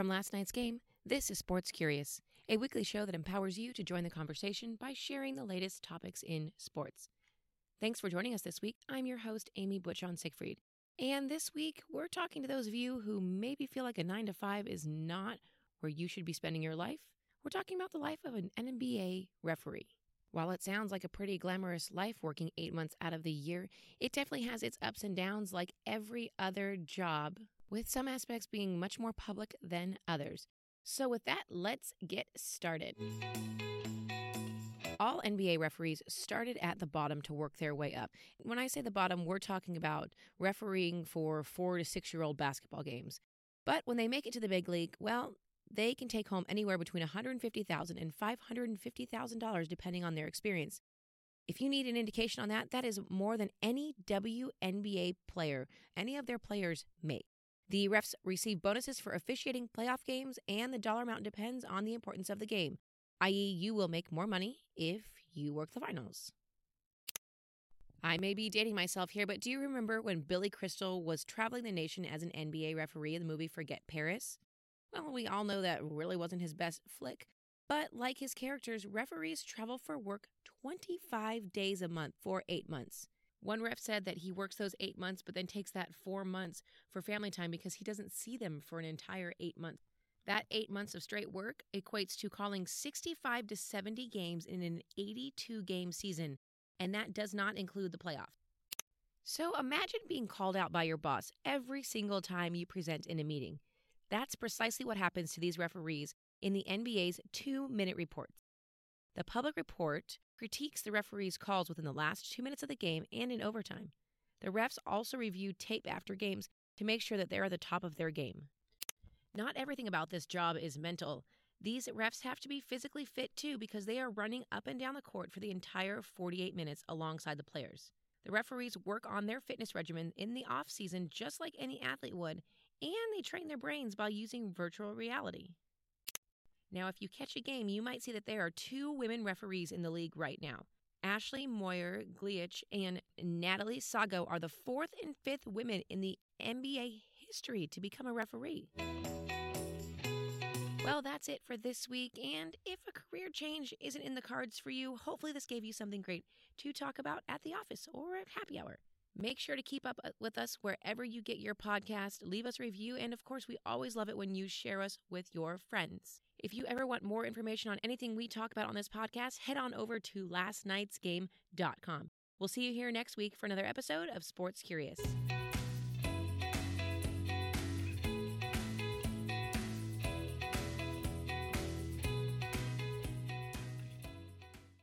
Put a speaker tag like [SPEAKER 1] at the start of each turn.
[SPEAKER 1] From last night's game, this is Sports Curious, a weekly show that empowers you to join the conversation by sharing the latest topics in sports. Thanks for joining us this week. I'm your host, Amy Butchon Siegfried. And this week, we're talking to those of you who maybe feel like a nine to five is not where you should be spending your life. We're talking about the life of an NBA referee. While it sounds like a pretty glamorous life working eight months out of the year, it definitely has its ups and downs like every other job, with some aspects being much more public than others. So, with that, let's get started. All NBA referees started at the bottom to work their way up. When I say the bottom, we're talking about refereeing for four to six year old basketball games. But when they make it to the big league, well, they can take home anywhere between $150,000 and $550,000 depending on their experience. If you need an indication on that, that is more than any WNBA player, any of their players make. The refs receive bonuses for officiating playoff games, and the dollar amount depends on the importance of the game, i.e., you will make more money if you work the finals. I may be dating myself here, but do you remember when Billy Crystal was traveling the nation as an NBA referee in the movie Forget Paris? Well, we all know that really wasn't his best flick, but like his characters, referees travel for work 25 days a month for eight months. One ref said that he works those eight months, but then takes that four months for family time because he doesn't see them for an entire eight months. That eight months of straight work equates to calling 65 to 70 games in an 82 game season, and that does not include the playoffs. So imagine being called out by your boss every single time you present in a meeting. That's precisely what happens to these referees in the NBA's two minute reports. The public report critiques the referees' calls within the last two minutes of the game and in overtime. The refs also review tape after games to make sure that they're at the top of their game. Not everything about this job is mental. These refs have to be physically fit too because they are running up and down the court for the entire 48 minutes alongside the players. The referees work on their fitness regimen in the off season just like any athlete would, and they train their brains by using virtual reality. Now, if you catch a game, you might see that there are two women referees in the league right now. Ashley Moyer Gleich and Natalie Sago are the fourth and fifth women in the NBA history to become a referee. Well, that's it for this week. And if a career change isn't in the cards for you, hopefully this gave you something great to talk about at the office or at happy hour. Make sure to keep up uh, with us wherever you get your podcast. Leave us a review. And of course, we always love it when you share us with your friends. If you ever want more information on anything we talk about on this podcast, head on over to lastnightsgame.com. We'll see you here next week for another episode of Sports Curious.